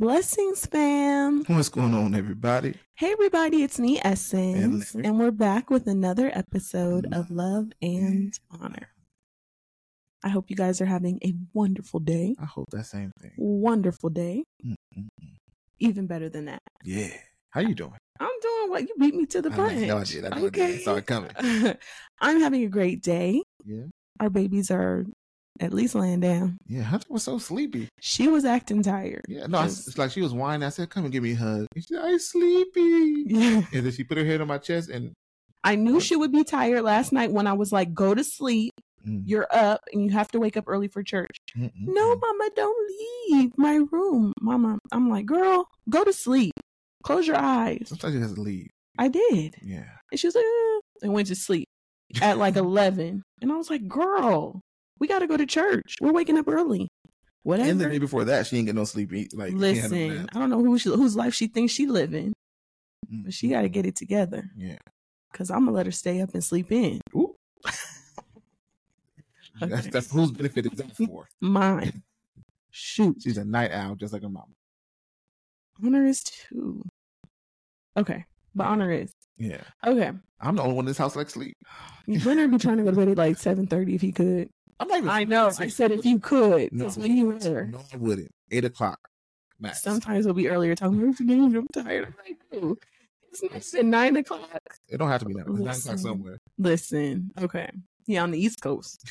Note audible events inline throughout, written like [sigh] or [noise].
Blessings, fam. What's going on, everybody? Hey, everybody, it's me, Essence, And and, we're back with another episode of mm-hmm. Love and Honor. I hope you guys are having a wonderful day. I hope that same thing. Wonderful day. Mm-mm-mm. Even better than that. Yeah. How you doing? I'm doing what you beat me to the punch. I know I did. I know I did. I saw it coming. [laughs] I'm having a great day. Yeah. Our babies are at least laying down. Yeah. Hunter was so sleepy. She was acting tired. Yeah. No, it's like she was whining. I said, "Come and give me a hug." And she said, "I'm sleepy." Yeah. And then she put her head on my chest and I knew she would be tired last night when I was like, go to sleep. mm, You're up and you have to wake up early for church. mm, mm, No, mama, don't leave my room. Mama, I'm like, girl, go to sleep. Close your eyes. Sometimes you have to leave. I did. Yeah. And she was like, "Uh," and went to sleep at like [laughs] 11. And I was like, girl, we got to go to church. We're waking up early. Whatever. And the day before that, she ain't get no sleep. Like had no Listen. I don't know who she, whose life she thinks she living, Mm, but she got to get it together Yeah. because I'm to let her stay up and sleep in. Ooh. [laughs] Okay. That's, that's whose benefit is that for? [laughs] Mine. Shoot. She's a night owl, just like her mom. Honor is two. Okay. But honor is. Yeah. Okay. I'm the only one in this house like sleep. Leonard be trying to go to bed at like 7.30 if he could. I'm not even. I know. I said if you could. No. When you were there. No, I wouldn't. Eight o'clock. Max. Sometimes it'll be earlier. Talking about "Afternoon, I'm tired. I'm like, "Ooh, it's nice at nine o'clock. It don't have to be. It's nine o'clock somewhere. Listen, okay. Yeah, on the East Coast.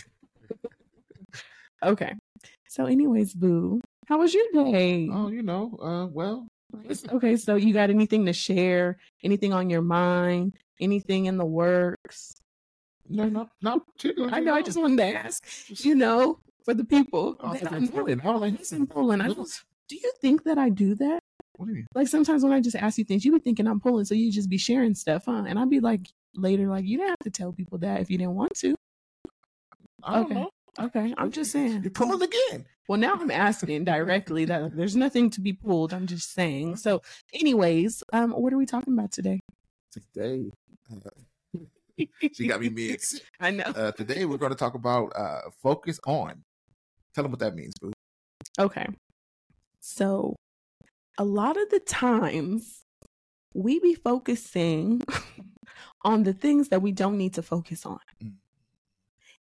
[laughs] okay. So, anyways, Boo, how was your day? Oh, you know, uh, well, Okay, so you got anything to share? Anything on your mind? Anything in the works? No, not not particularly. I know. I just wanted to ask. You know, for the people Oh, that I'm pulling, I was like, Listen, pulling. I don't, do you think that I do that? what do you mean? Like sometimes when I just ask you things, you be thinking I'm pulling, so you just be sharing stuff, huh? And I'd be like later, like you didn't have to tell people that if you didn't want to. I Okay. know. Okay, I'm just saying. You're pulling again. Well, now I'm asking directly that there's nothing to be pulled. I'm just saying. So, anyways, um, what are we talking about today? Today, uh, [laughs] she got me mixed. [laughs] I know. Uh, today we're going to talk about uh, focus on. Tell them what that means, boo. Okay. So, a lot of the times we be focusing [laughs] on the things that we don't need to focus on. Mm.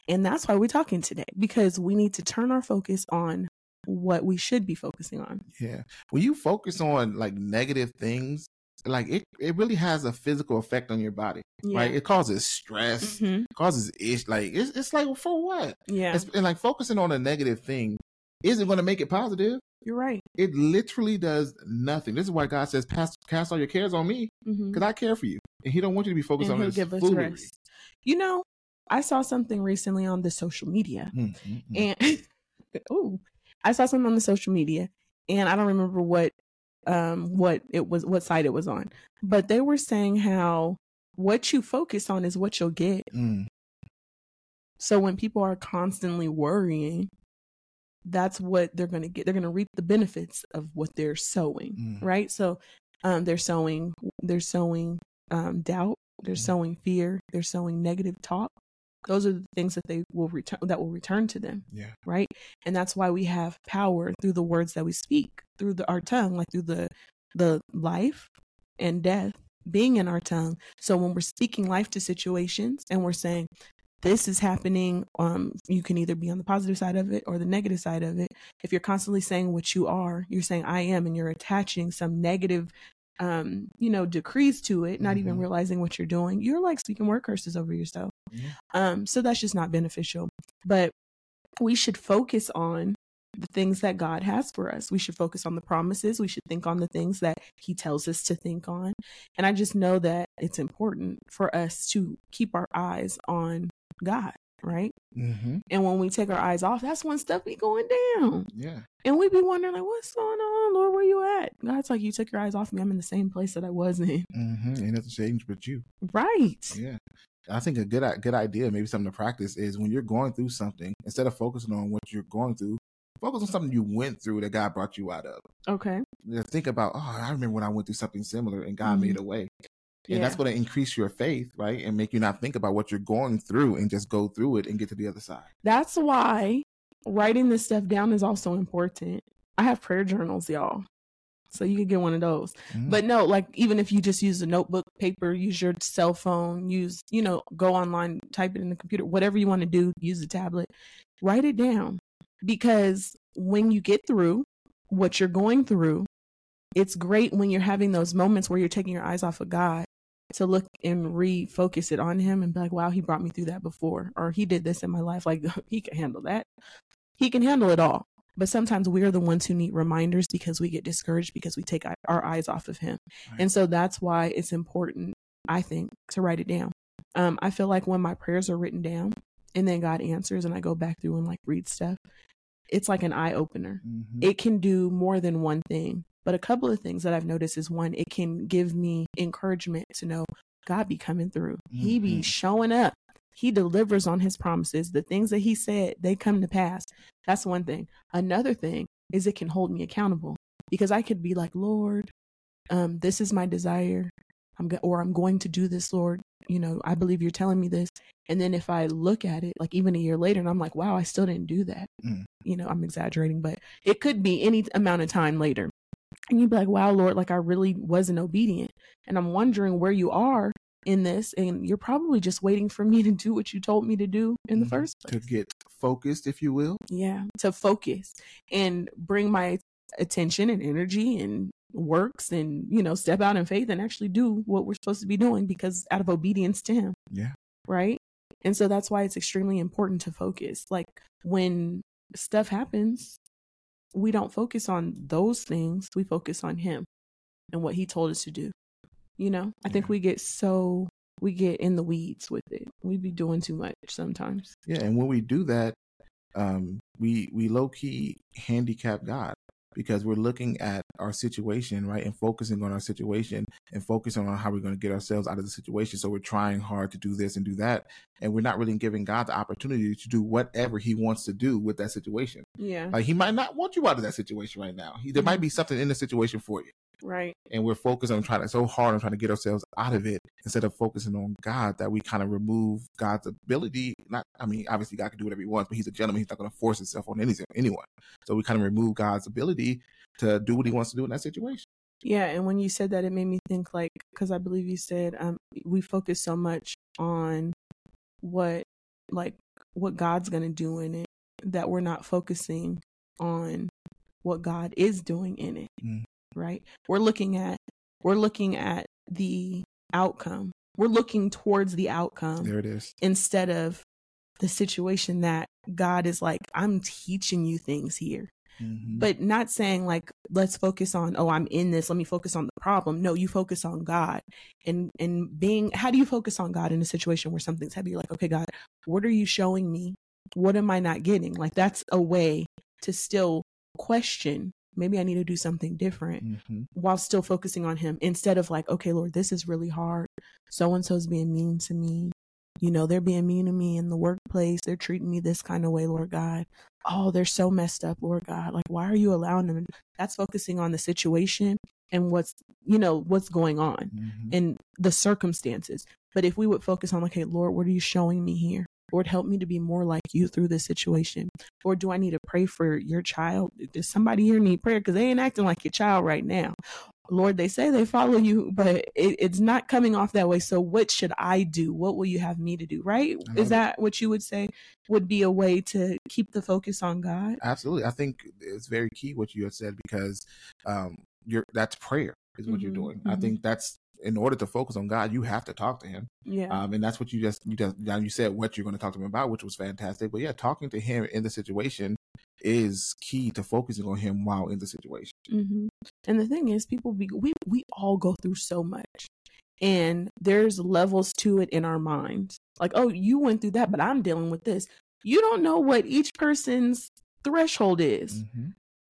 And that's why we're talking today because we need to turn our focus on what we should be focusing on. Yeah. When you focus on like negative things, like it, it really has a physical effect on your body, right? It causes stress, Mhm. causes ish. Like it's, it's like for what? Yeah. It's, and like focusing on a negative thing isn't going to make it positive. You're right. It literally does nothing. This is why God says, "Cast, cast all your cares on me, because I care for you." And He don't want you to be focused And on this give us foolery. rest. You know, I saw something recently on the social media, Mm, mm, mm. and [laughs] oh, I saw something on the social media, and I don't remember what um what it was, what side it was on, but they were saying how what you focus on is what you'll get. Mm, So when people are constantly worrying, that's what they're going to get. They're going to reap the benefits of what they're sowing, Mm. right? So um, they're sowing, they're sowing um, doubt, they're Mhm. sowing fear, they're sowing negative talk. Those are the things that they will return that will return to them, yeah. right? And that's why we have power through the words that we speak, through the, our tongue, like through the the life and death being in our tongue. So when we're speaking life to situations and we're saying this is happening, um, you can either be on the positive side of it or the negative side of it. If you're constantly saying what you are, you're saying I am, and you're attaching some negative, um, you know, decrees to it, not even Mhm. realizing what you're doing. You're like speaking word curses over yourself. Yeah. Um, so that's just not beneficial. But we should focus on the things that God has for us. We should focus on the promises. We should think on the things that He tells us to think on. And I just know that it's important for us to keep our eyes on God, right? Mm-hmm. And when we take our eyes off, that's when stuff be going down. Yeah. And we be wondering, like, what's going on, Lord? Where you at? God's like, you took your eyes off me. I'm in the same place that I was in. Mm-hmm. Ain't nothing changed but you. Right. Yeah. I think a good good idea, maybe something to practice, is when you're going through something, instead of focusing on what you're going through, focus on something you went through that God brought you out of. Okay. Think about, oh, I remember when I went through something similar and God Mhm. made a way. And Yeah. that's going to increase your faith, right? And make you not think about what you're going through and just go through it and get to the other side. That's why writing this stuff down is also important. I have prayer journals, y'all. So you could get one of those. Mhm. But no, like even if you just use a notebook, paper, use your cell phone, use, you know, go online, type it in the computer, whatever you want to do, use a tablet, write it down. Because when you get through what you're going through, it's great when you're having those moments where you're taking your eyes off of God to look and refocus it on Him and be like, wow, He brought me through that before, or He did this in my life. Like, [laughs] He can handle that. He can handle it all. But sometimes we're the ones who need reminders because we get discouraged because we take our eyes off of Him. Right. And so that's why it's important, I think, to write it down. Um, I feel like when my prayers are written down and then God answers and I go back through and like read stuff, it's like an eye opener Mhm. it can do more than one thing. But a couple of things that I've noticed is one, it can give me encouragement to know God be coming through. He be Mhm. showing up. He delivers on his promises. The things that he said, they come to pass. That's one thing. Another thing is it can hold me accountable because I could be like, Lord, um, this is my desire. I'm go- or I'm going to do this, Lord. You know, I believe you're telling me this. And then if I look at it, like even a year later, and I'm like, wow, I still didn't do that. Mm. You know, I'm exaggerating, but it could be any amount of time later. And you'd be like, wow, Lord, like I really wasn't obedient. And I'm wondering where you are in this. And you're probably just waiting for me to do what you told me to do in the Mhm. first to get focused, if you will. Yeah. To focus and bring my attention and energy and works and, you know, step out in faith and actually do what we're supposed to be doing because out of obedience to Him. Yeah. Right. And so that's why it's extremely important to focus. Like when stuff happens, we don't focus on those things. We focus on him and what he told us to do. You know, I think we get so we get in the weeds with it. We be doing too much sometimes. Yeah, and when we do that, um, we we low key handicap God because we're looking at our situation, right, and focusing on our situation and focusing on how we're going to get ourselves out of the situation. So we're trying hard to do this and do that, and we're not really giving God the opportunity to do whatever He wants to do with that situation. Yeah. Like He might not want you out of that situation right now. He, there might mm-hmm. be something in the situation for you. Right. and we're focused on trying to so hard on trying to get ourselves out of it instead of focusing on God that we kind of remove God's ability. Not, I mean, obviously God can do whatever he wants, but he's a gentleman. He's not going to force himself on anything, anyone. So we kind of remove God's ability to do what he wants to do in that situation. Yeah, and when you said that, it made me think like because I believe you said um, we focus so much on what like what God's gonna do in it that we're not focusing on what God is doing in it. Mm. Right? We're looking at we're looking at the outcome. We're looking towards the outcome There it is. instead of the situation that God is like, I'm teaching you things here Mhm. but not saying like let's focus on oh i'm in this let me focus on the problem no you focus on god and and being how do you focus on god in a situation where something's heavy You're like okay god what are you showing me what am i not getting like that's a way to still question maybe i need to do something different Mhm. while still focusing on him instead of like okay lord this is really hard. So and so's being mean to me. You know they're being mean to me in the workplace. They're treating me this kind of way lord god. Oh they're so messed up lord god. Like why are you allowing them? That's focusing on the situation and what's you know what's going on Mhm. and the circumstances. But if we would focus on okay lord what are you showing me here lord help me to be more like you through this situation. Or do i need to pray for your child? Does somebody here need prayer? Because they ain't acting like your child right now. Lord they say they follow you but it, it's not coming off that way. So what should i do? What will you have me to do? Right? Is that what you would say would be a way to keep the focus on god? Absolutely. I think it's very key what you had said because um, you're that's prayer is what you're Mhm, doing. I mhm. think that's in order to focus on God, you have to talk to Him. yeah Um, and that's what you just you just now you said what you're going to talk to him about, which was fantastic. But yeah, talking to him in the situation is key to focusing on him while in the situation. hmm And the thing is, people be we we all go through so much, and there's levels to it in our minds. Like, oh, you went through that, but I'm dealing with this. You don't know what each person's threshold is.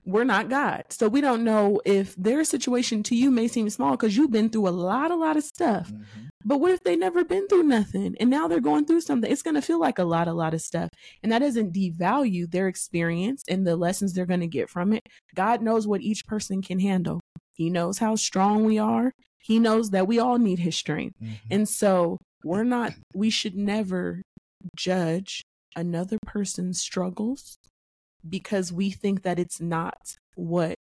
We're not God, so we don't know if their situation to you may seem small because you've been through a lot, a lot of stuff. Mhm. But what if they never been through nothing and now they're going through something? It's going to feel like a lot, a lot of stuff. And that doesn't devalue their experience and the lessons they're going to get from it. God knows what each person can handle. He knows how strong we are. He knows that we all need his strength. Mhm. And so we're not, we should never judge another person's struggles because we think that it's not what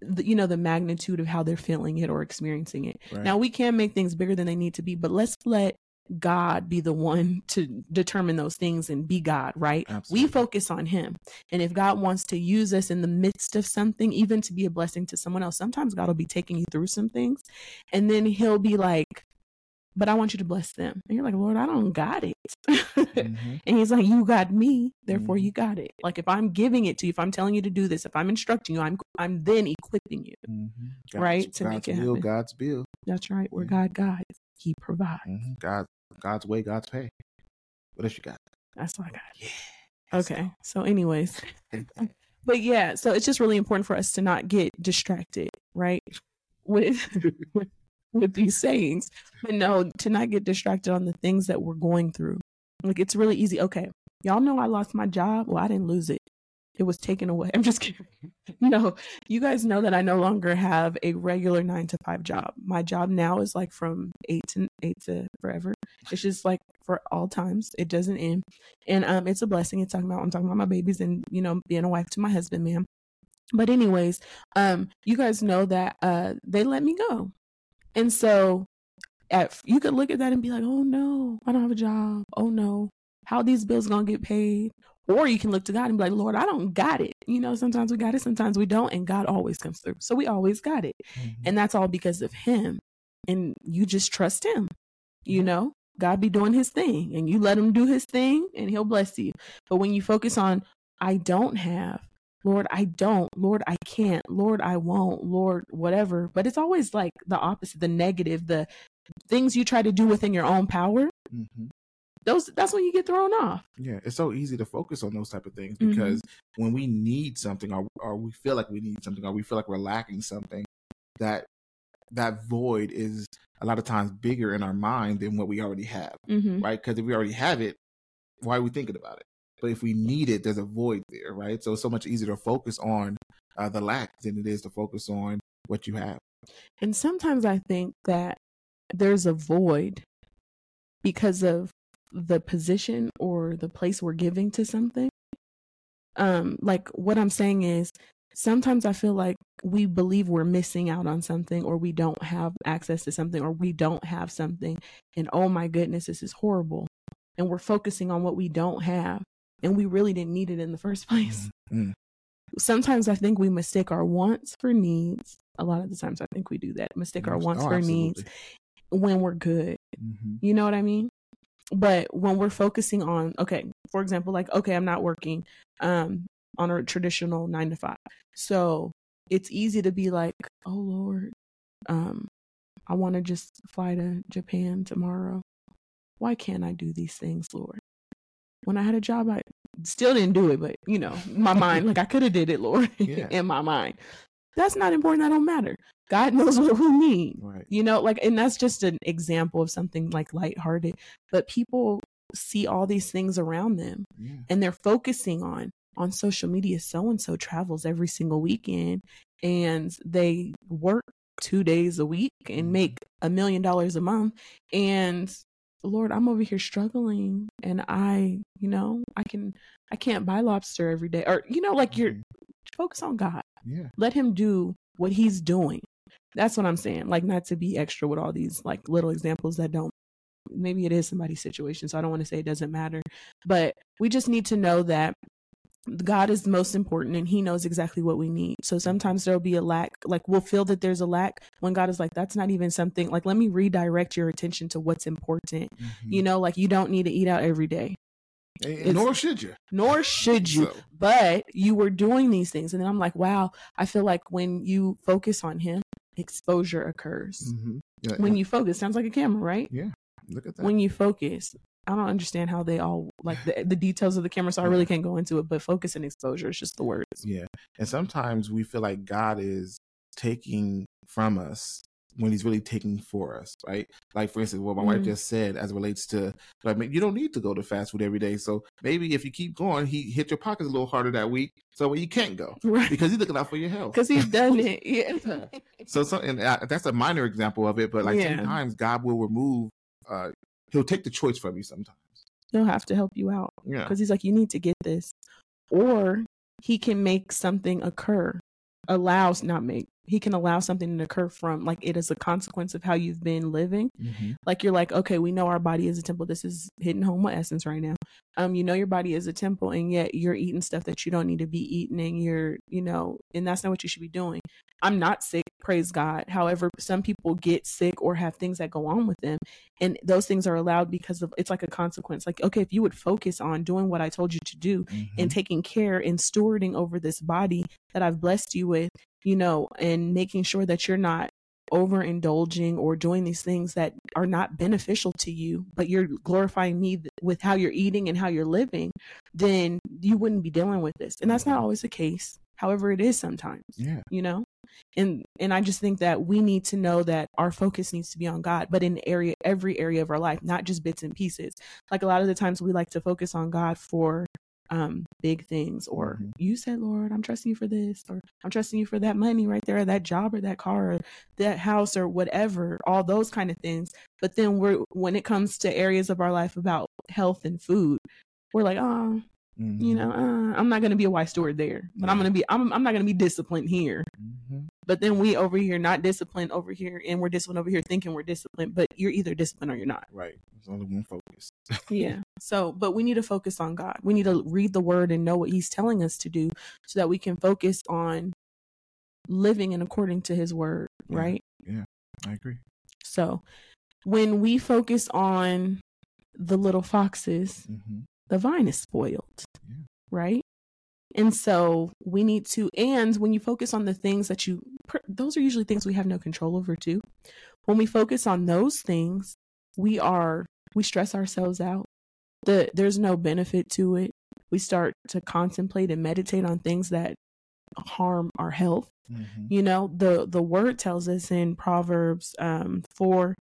the, you know the magnitude of how they're feeling it or experiencing it. Right. Now we can make things bigger than they need to be, but let's let God be the one [laughs] to determine those things and be God, right? Absolutely. We focus on Him. And if God wants to use us in the midst of something, even to be a blessing to someone else, sometimes God will be taking you through some things. And then He'll be like, but I want you to bless them. And you're like, Lord, I don't got it. Mhm. [laughs] And he's like, You got me, therefore Mhm. you got it. Like if I'm giving it to you, if I'm telling you to do this, if I'm instructing you, I'm I'm then equipping you. Mhm. Right, God's, to make God's it will, happen. God's bill. That's right. Where Yeah. God guides, He provides. Mhm. God, God's way, God's pay. What else you got? That's all I got. Yeah. Let's Okay. So, anyways, [laughs] [laughs] but yeah, so it's just really important for us to not get distracted, right? With with, these sayings, but no, to not get distracted on the things that we're going through. Like it's really easy. Okay, y'all know I lost my job. Well, I didn't lose it. It was taken away. [laughs] I'm just kidding. No, you guys know that I no longer have a regular nine to five job. My job now is like from eight to eight to forever. It's just like for all times. It doesn't end. And um it's a blessing. It's talking about I'm talking about my babies and you know being a wife to my husband, man. But anyways, um you guys know that uh they let me go. And so at you could look at that and be like, "Oh no, I don't have a job. Oh no. How are these bills going to get paid?" Or you can look to God and be like, "Lord, I don't got it." You know, sometimes we got it, sometimes we don't, and God always comes through. So we always got it. Mhm. And that's all because of him. And you just trust him. You know, God be doing his thing and you let him do his thing and he'll bless you. But when you focus on, I don't have, Lord, I don't, Lord, I can't, Lord, I won't, Lord, whatever. But it's always like the opposite, the negative, the things you try to do within your own power. Mhm. Those that's when you get thrown off. Yeah, it's so easy to focus on those type of things Mhm. because when we need something, or or we feel like we need something, or we feel like we're lacking something, that that void is a lot of times bigger in our mind than what we already have, Mm-hmm. right? Because if we already have it, why are we thinking about it? But if we need it, there's a void there, right? So it's so much easier to focus on uh, the lack than it is to focus on what you have. And sometimes I think that there's a void because of the position or the place we're giving to something. Um, like what I'm saying is sometimes I feel like we believe we're missing out on something or we don't have access to something or we don't have something. And oh my goodness, this is horrible. And we're focusing on what we don't have and we really didn't need it in the first place [laughs] Mm. sometimes I think we mistake our wants for needs. A lot of the times I think we do that. Mistake our wants Oh, for needs when we're good. Mhm. You know what I mean? But when we're focusing on okay, for example, like okay, I'm not working um on a traditional 9 to 5. So, it's easy to be like, "Oh lord, um I want to just fly to Japan tomorrow. Why can't I do these things, Lord?" When I had a job, I still didn't do it, but you know, my mind, like I could have did it, Lord, [laughs] Yeah. in my mind. That's not important. That don't matter. God [laughs] knows what we need. Right. You know, like, and that's just an example of something like lighthearted. But people see all these things around them Yeah. and they're focusing on on social media. So and so travels every single weekend and they work two days a week and Mhm. make a million dollars a month. And Lord, I'm over here struggling and I, you know, I can I can't buy lobster every day. Or, you know, like you're Mhm. focus on God Yeah. let him do what he's doing. That's what I'm saying. Like not to be extra with all these like little examples that don't maybe it is somebody's situation, so I don't want to say it doesn't matter. But we just need to know that God is the most important and he knows exactly what we need. So sometimes there'll be a lack, like we'll feel that there's a lack when God is like, that's not even something like let me redirect your attention to what's important. Mhm. You know, like you don't need to eat out every day. And- nor should you. Nor should you So, but you were doing these things and then i'm like wow i feel like when you focus on him exposure occurs mhm. Yeah, when you focus sounds like a camera right Yeah. look at that. when you focus i don't understand how they all like [laughs] the, the details of the camera so i really can't go into it but focus and exposure is just the words Yeah. And sometimes we feel like God is taking from us when he's really taking for us, right? Like for instance, what my wife Mhm. just said as it relates to like you don't need to go to fast food every day. So maybe if you keep going, he hit your pockets a little harder that week. So you can't go [laughs] right because he's looking out for your health. because he's done it [laughs] yeah So, so and uh, that's a minor example of it, but like Yeah. sometimes God will remove, uh, he'll take the choice from you sometimes. he'll have to help you out Yeah. because he's like you need to get this or he can make something occur allows not make he can allow something to occur from like it is a consequence of how you've been living. Mm-hmm. like you're like okay we know our body is a temple. This is hitting home with essence right now. Um you know your body is a temple and yet you're eating stuff that you don't need to be eating and you're you know and that's not what you should be doing. I'm not sick praise god. However some people get sick or have things that go on with them and those things are allowed because of it's like a consequence. Like okay if you would focus on doing what i told you to do Mm-hmm. and taking care and stewarding over this body that I've blessed you with, you know, and making sure that you're not overindulging or doing these things that are not beneficial to you, but you're glorifying me with how you're eating and how you're living, then you wouldn't be dealing with this. And that's not always the case. However, it is sometimes, yeah. you know? And and I just think that we need to know that our focus needs to be on God, but in area every area of our life, not just bits and pieces. Like a lot of the times we like to focus on God for um big things or Mhm. you said lord i'm trusting you for this or i'm trusting you for that money right there or that job or that car or that house or whatever all those kind of things but then we're when it comes to areas of our life about health and food we're like oh Mm-hmm. you know uh, i'm not going to be a wise steward there but i'm going to be I'm, I'm not going to be disciplined here Mm-hmm. But then we over here not disciplined over here and we're disciplined over here thinking we're disciplined but you're either disciplined or you're not Right. There's only one focus. [laughs] yeah. So, but we need to focus on God. We need to read the word and know what he's telling us to do so that we can focus on living in according to his word, Yeah. right? Yeah, I agree. So, when we focus on the little foxes, Mm-hmm. the vine is spoiled, Yeah. right? And so we need to, and when you focus on the things that you, those are usually things we have no control over too. When we focus on those things, we are, we stress ourselves out. The, there's no benefit to it. We start to contemplate and meditate on things that harm our health Mm-hmm. you know the the word tells us in proverbs um 4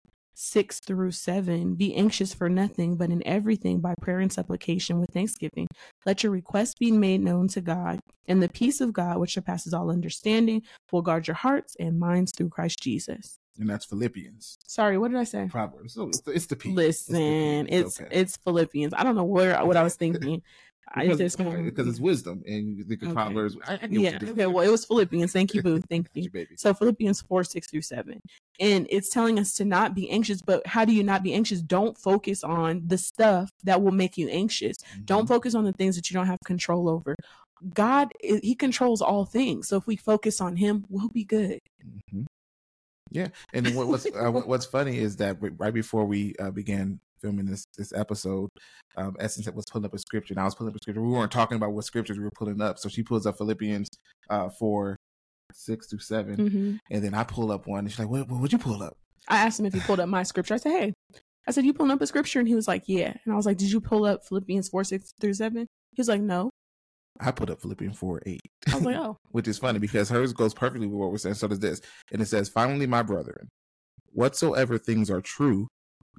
6 through 7 be anxious for nothing but in everything by prayer and supplication with thanksgiving let your requests be made known to god and the peace of god which surpasses all understanding will guard your hearts and minds through christ jesus And that's Philippians. sorry what did i say Proverbs. It's the, it's the peace. It's listen it's okay. it's philippians i don't know where what i was [laughs] thinking I because, just because it's wisdom and you think of Okay. Proverbs. I, I yeah okay well it was philippians thank you boo [laughs] thank you. So Philippians 4, 6 through 7. And it's telling us to not be anxious, but how do you not be anxious? Don't focus on the stuff that will make you anxious. Don't Mhm. focus on the things that you don't have control over. God, He controls all things. So if we focus on Him, we'll be good. Mhm. Yeah, and what, what's [laughs] uh, what's funny is that right before we uh, began filming this this episode, um, Essence was pulling up a scripture, and I was pulling up a scripture. We weren't talking about what scriptures we were pulling up, so she pulls up Philippians uh, four, six through 7 Mhm. and then I pull up one, and she's like, "What? What would you pull up?" I asked him if he pulled up my scripture. I said, Hey, I said, You pulling up a scripture? And he was like, Yeah. And I was like, Did you pull up Philippians 4, 6 through 7? He was like, No. I put up Philippians four eight. I was like, Oh. [laughs] which is funny because hers goes perfectly with what we're saying. So does this. And it says, Finally, my brethren, whatsoever things are true,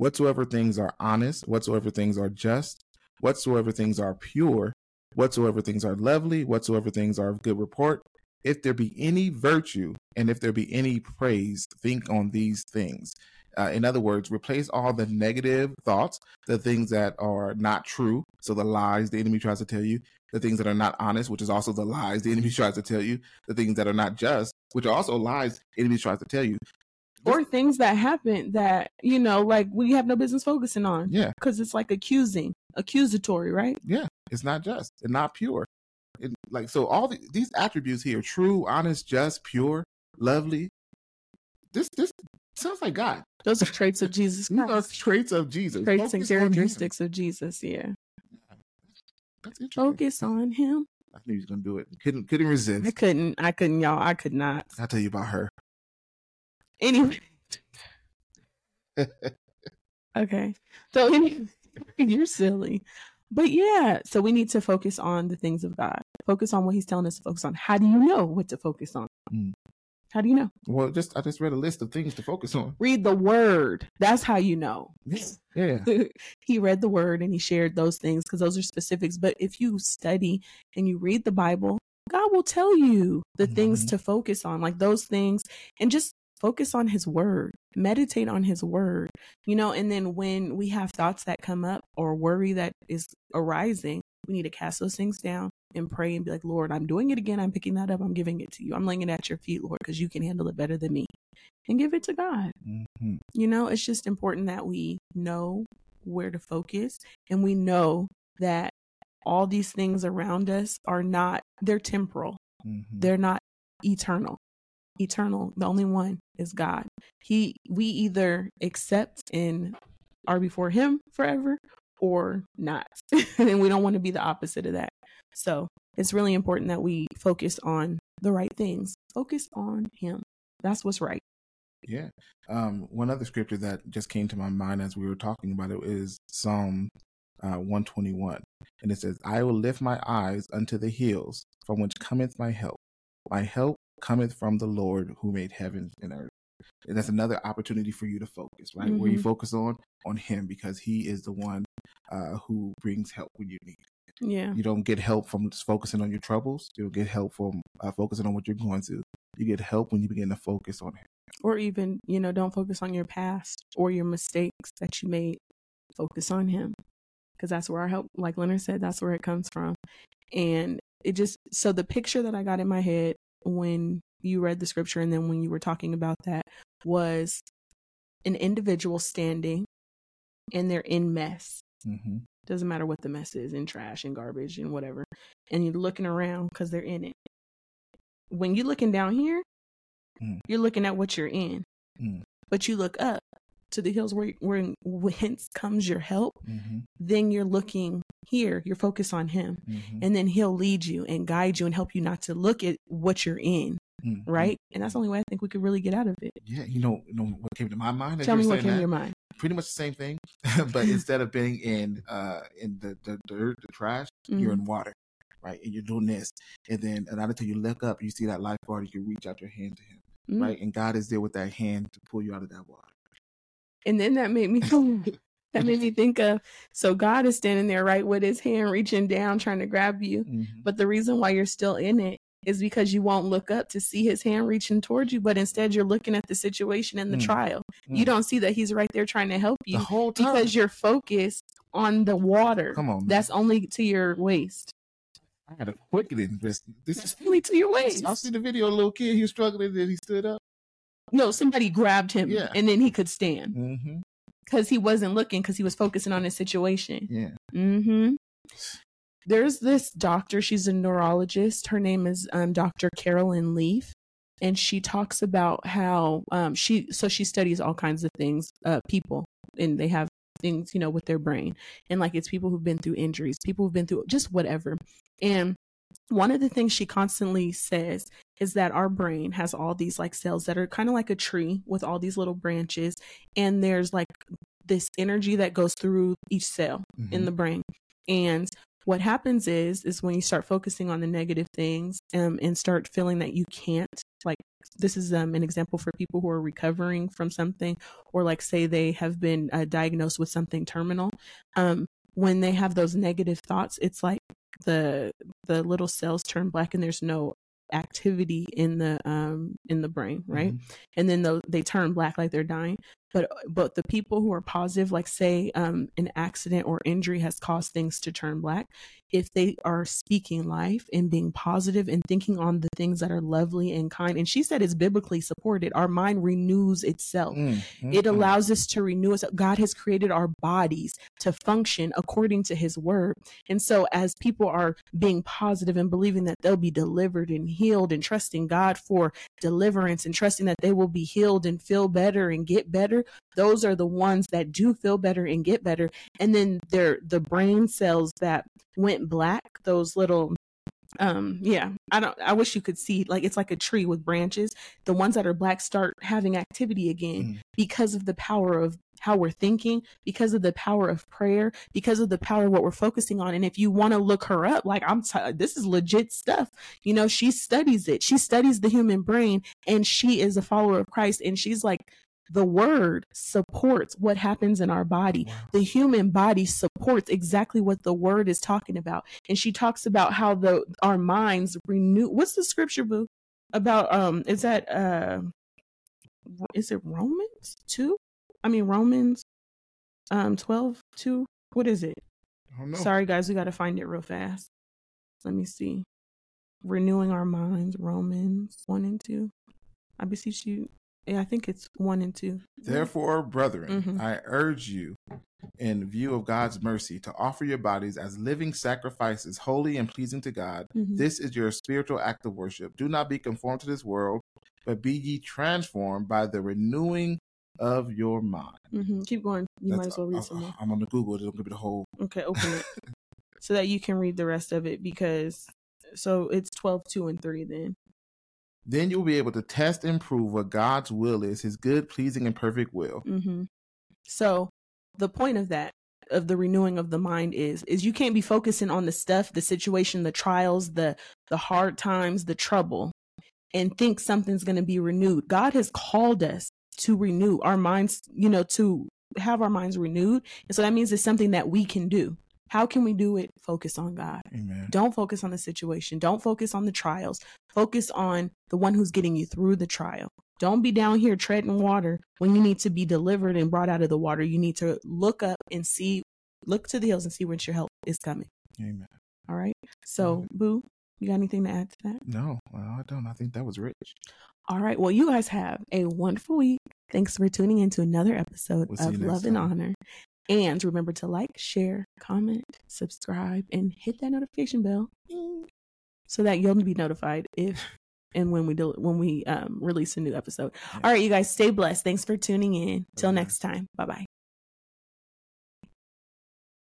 whatsoever things are honest, whatsoever things are just, whatsoever things are pure, whatsoever things are lovely, whatsoever things are of good report, if there be any virtue and if there be any praise, think on these things. Uh, in other words, replace all the negative thoughts, the things that are not true. So the lies the enemy tries to tell you, the things that are not honest, which is also the lies the enemy [laughs] tries to tell you, the things that are not just, which are also lies the enemy tries to tell you. Or things that happen that, you know, like we have no business focusing on. Yeah, Because it's like accusing, accusatory, right? yeah, it's not just and not pure. It, like so, all the, these attributes here: true, honest, just, pure, lovely. This this sounds like God. Those are traits of Jesus [laughs] Christ. traits of Jesus. Traits and Focus him. characteristics of Jesus. Yeah. That's interesting. Focus on him. I knew he was gonna do it. Couldn't couldn't resist. I couldn't. I couldn't, y'all. I could not. I'll tell you about her. Anyway. okay. [laughs] So anyway, you're silly. But yeah, so we need to focus on the things of God. Focus on what he's telling us to focus on. How do you know what to focus on? Mm. How do you know? Well, just I just read a list of things to focus on. Read the word. That's how you know. Yeah. [laughs] he read the word and he shared those things because those are specifics. But if you study and you read the Bible, God will tell you the things Mhm. to focus on, like those things, and just focus on his word, meditate on his word, you know. And then when we have thoughts that come up or worry that is arising, we need to cast those things down and pray and be like, Lord, I'm doing it again. I'm picking that up. I'm giving it to you. I'm laying it at your feet, Lord, because you can handle it better than me. And give it to God. Mm-hmm. You know, it's just important that we know where to focus and we know that all these things around us are not, they're temporal, Mm-hmm. they're not eternal. Eternal, the only one is God. He, we either accept and are before Him forever or not. [laughs] and we don't want to be the opposite of that. So it's really important that we focus on the right things, focus on Him. That's what's right. Yeah. Um, one other scripture that just came to my mind as we were talking about it is Psalm uh, 121. And it says, I will lift my eyes unto the hills, from which cometh my help. My help cometh from the Lord who made heaven and earth. And that's another opportunity for you to focus, right? Where you Mhm. focus on on Him because He is the one uh, who brings help when you need. it. Yeah. You don't get help from just focusing on your troubles. You don't get help from uh, focusing on what you're going through. You get help when you begin to focus on Him. Or even, you know, don't focus on your past or your mistakes that you made. Focus on Him. Because that's where our help, like Leonard said, that's where it comes from. And it just, so the picture that I got in my head when you read the scripture and then when you were talking about that was an individual standing and they're in mess. Mm-hmm. Doesn't matter what the mess is, in trash and garbage and whatever. And you're looking around because they're in it. When you're looking down here, Mm. you're looking at what you're in. Mm. But you look up to the hills where, where whence comes your help. Mm-hmm. Then you're looking here, you're focused on Him. Mm-hmm. And then He'll lead you and guide you and help you not to look at what you're in, Mm-hmm. right? And that's the only way I think we could really get out of it. Yeah, you know, you know what came to my mind. Tell me what came to your mind. Pretty much the same thing, [laughs] but instead of being in uh in the the dirt, the trash, you're in water, right? And you're doing this, and then and until you look up, you see that lifeguard, you can reach out your hand to him, Mhm. right? And God is there with that hand to pull you out of that water. And then that made me [laughs] that made me think of so God is standing there right with his hand reaching down trying to grab you. Mm-hmm. But the reason why you're still in it is because you won't look up to see his hand reaching towards you, but instead you're looking at the situation and the Mm. trial. You don't see that he's right there trying to help the you whole time because you're focused on the water. Come on, man. That's only to your waist. I had a quickening. This this is. Only to your waist. I see the video. A little kid, he was struggling, then he stood up. No, somebody grabbed him Yeah. and then he could stand Mm-hmm. because he wasn't looking because he was focusing on his situation. Yeah. Mm-hmm. There's this doctor, she's a neurologist. Her name is um, Dr. Caroline Leaf. And she talks about how um, she, so she studies all kinds of things, uh, people, and they have things, you know, with their brain. And like it's people who've been through injuries, people who've been through just whatever. And one of the things she constantly says is that our brain has all these like cells that are kind of like a tree with all these little branches. And there's like this energy that goes through each cell in the brain. And what happens is is when you start focusing on the negative things um, and start feeling that you can't like this is um, an example for people who are recovering from something or like say they have been uh, diagnosed with something terminal um, when they have those negative thoughts it's like the the little cells turn black and there's no activity in the um in the brain right Mhm. and then tho- they turn black like they're dying but but the people who are positive like say um an accident or injury has caused things to turn black if they are speaking life and being positive and thinking on the things that are lovely and kind and she said it's biblically supported our mind renews itself Mm-hmm. it allows us to renew us. God has created our bodies to function according to his word. And so as people are being positive and believing that they'll be delivered and healed and trusting God for deliverance and trusting that they will be healed and feel better and get better, those are the ones that do feel better and get better. And then they're the brain cells that went black, those little um yeah i don't i wish you could see like it's like a tree with branches. The ones that are black start having activity again Mhm. because of the power of how we're thinking because of the power of prayer because of the power of what we're focusing on. And if you want to look her up like i'm t- this is legit stuff. You know she studies it. She studies the human brain and she is a follower of christ and she's like the word supports what happens in our body the human body supports exactly what the word is talking about and she talks about how the our minds renew what's the scripture boo about um is that uh is it romans 2 i mean romans um 12 2 what is it don't know. Sorry, guys, we got to find it real fast. Let me see. Renewing our minds, Romans 1 and 2. I beseech you. Yeah, I think it's 1 and 2. Therefore, brethren, Mhm. I urge you, in view of God's mercy, to offer your bodies as living sacrifices, holy and pleasing to God. Mhm. This is your spiritual act of worship. Do not be conformed to this world, but be ye transformed by the renewing of your mind. Mhm. Keep going. You might as well read I- some more. I'm on the Google. It'll give me the whole. Okay, open it. [laughs] so that you can read the rest of it because so it's 12, 2, and 3 then. Then you'll be able to test and prove what God's will is, His good, pleasing, and perfect will. hmm So the point of that, of the renewing of the mind is, is you can't be focusing on the stuff, the situation, the trials, the the hard times, the trouble, and think something's going to be renewed. God has called us to renew our minds, you know, to have our minds renewed, and so that means it's something that we can do. How can we do it? Focus on God. Amen. Don't focus on the situation. Don't focus on the trials. Focus on the one who's getting you through the trial. Don't be down here treading water when you need to be delivered and brought out of the water. You need to look up and see, look to the hills and see whence your help is coming. Amen. All right. So, Boo, you got anything to add to that? No, well, I don't. I think that was rich. All right. Well, you guys have a wonderful week. Thanks for tuning in to another episode We'll of Love and. Honor. And remember to like, share, comment, subscribe, and hit that notification bell so that you'll be notified if and when we do when we um, release a new episode. All right, you guys, stay blessed. Thanks for tuning in. Till Bye-bye. next time. Bye bye.